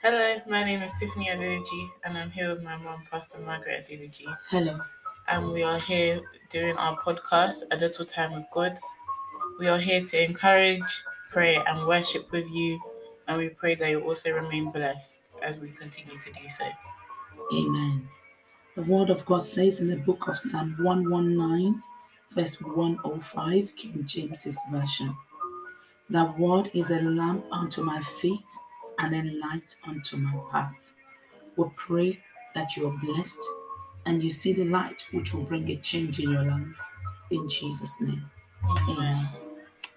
Hello, my name is Tiffany Adeliji, and I'm here with my mom, Pastor Margaret Adeliji. Hello. And we are here doing our podcast, A Little Time with God. We are here to encourage, pray, and worship with you, and we pray that you also remain blessed as we continue to do so. Amen. The word of God says in the book of Psalm 119, verse 105, King James's Version. Thy word is a lamp unto my feet and a light unto my path. We pray that you are blessed and you see the light which will bring a change in your life. In Jesus' name. Amen.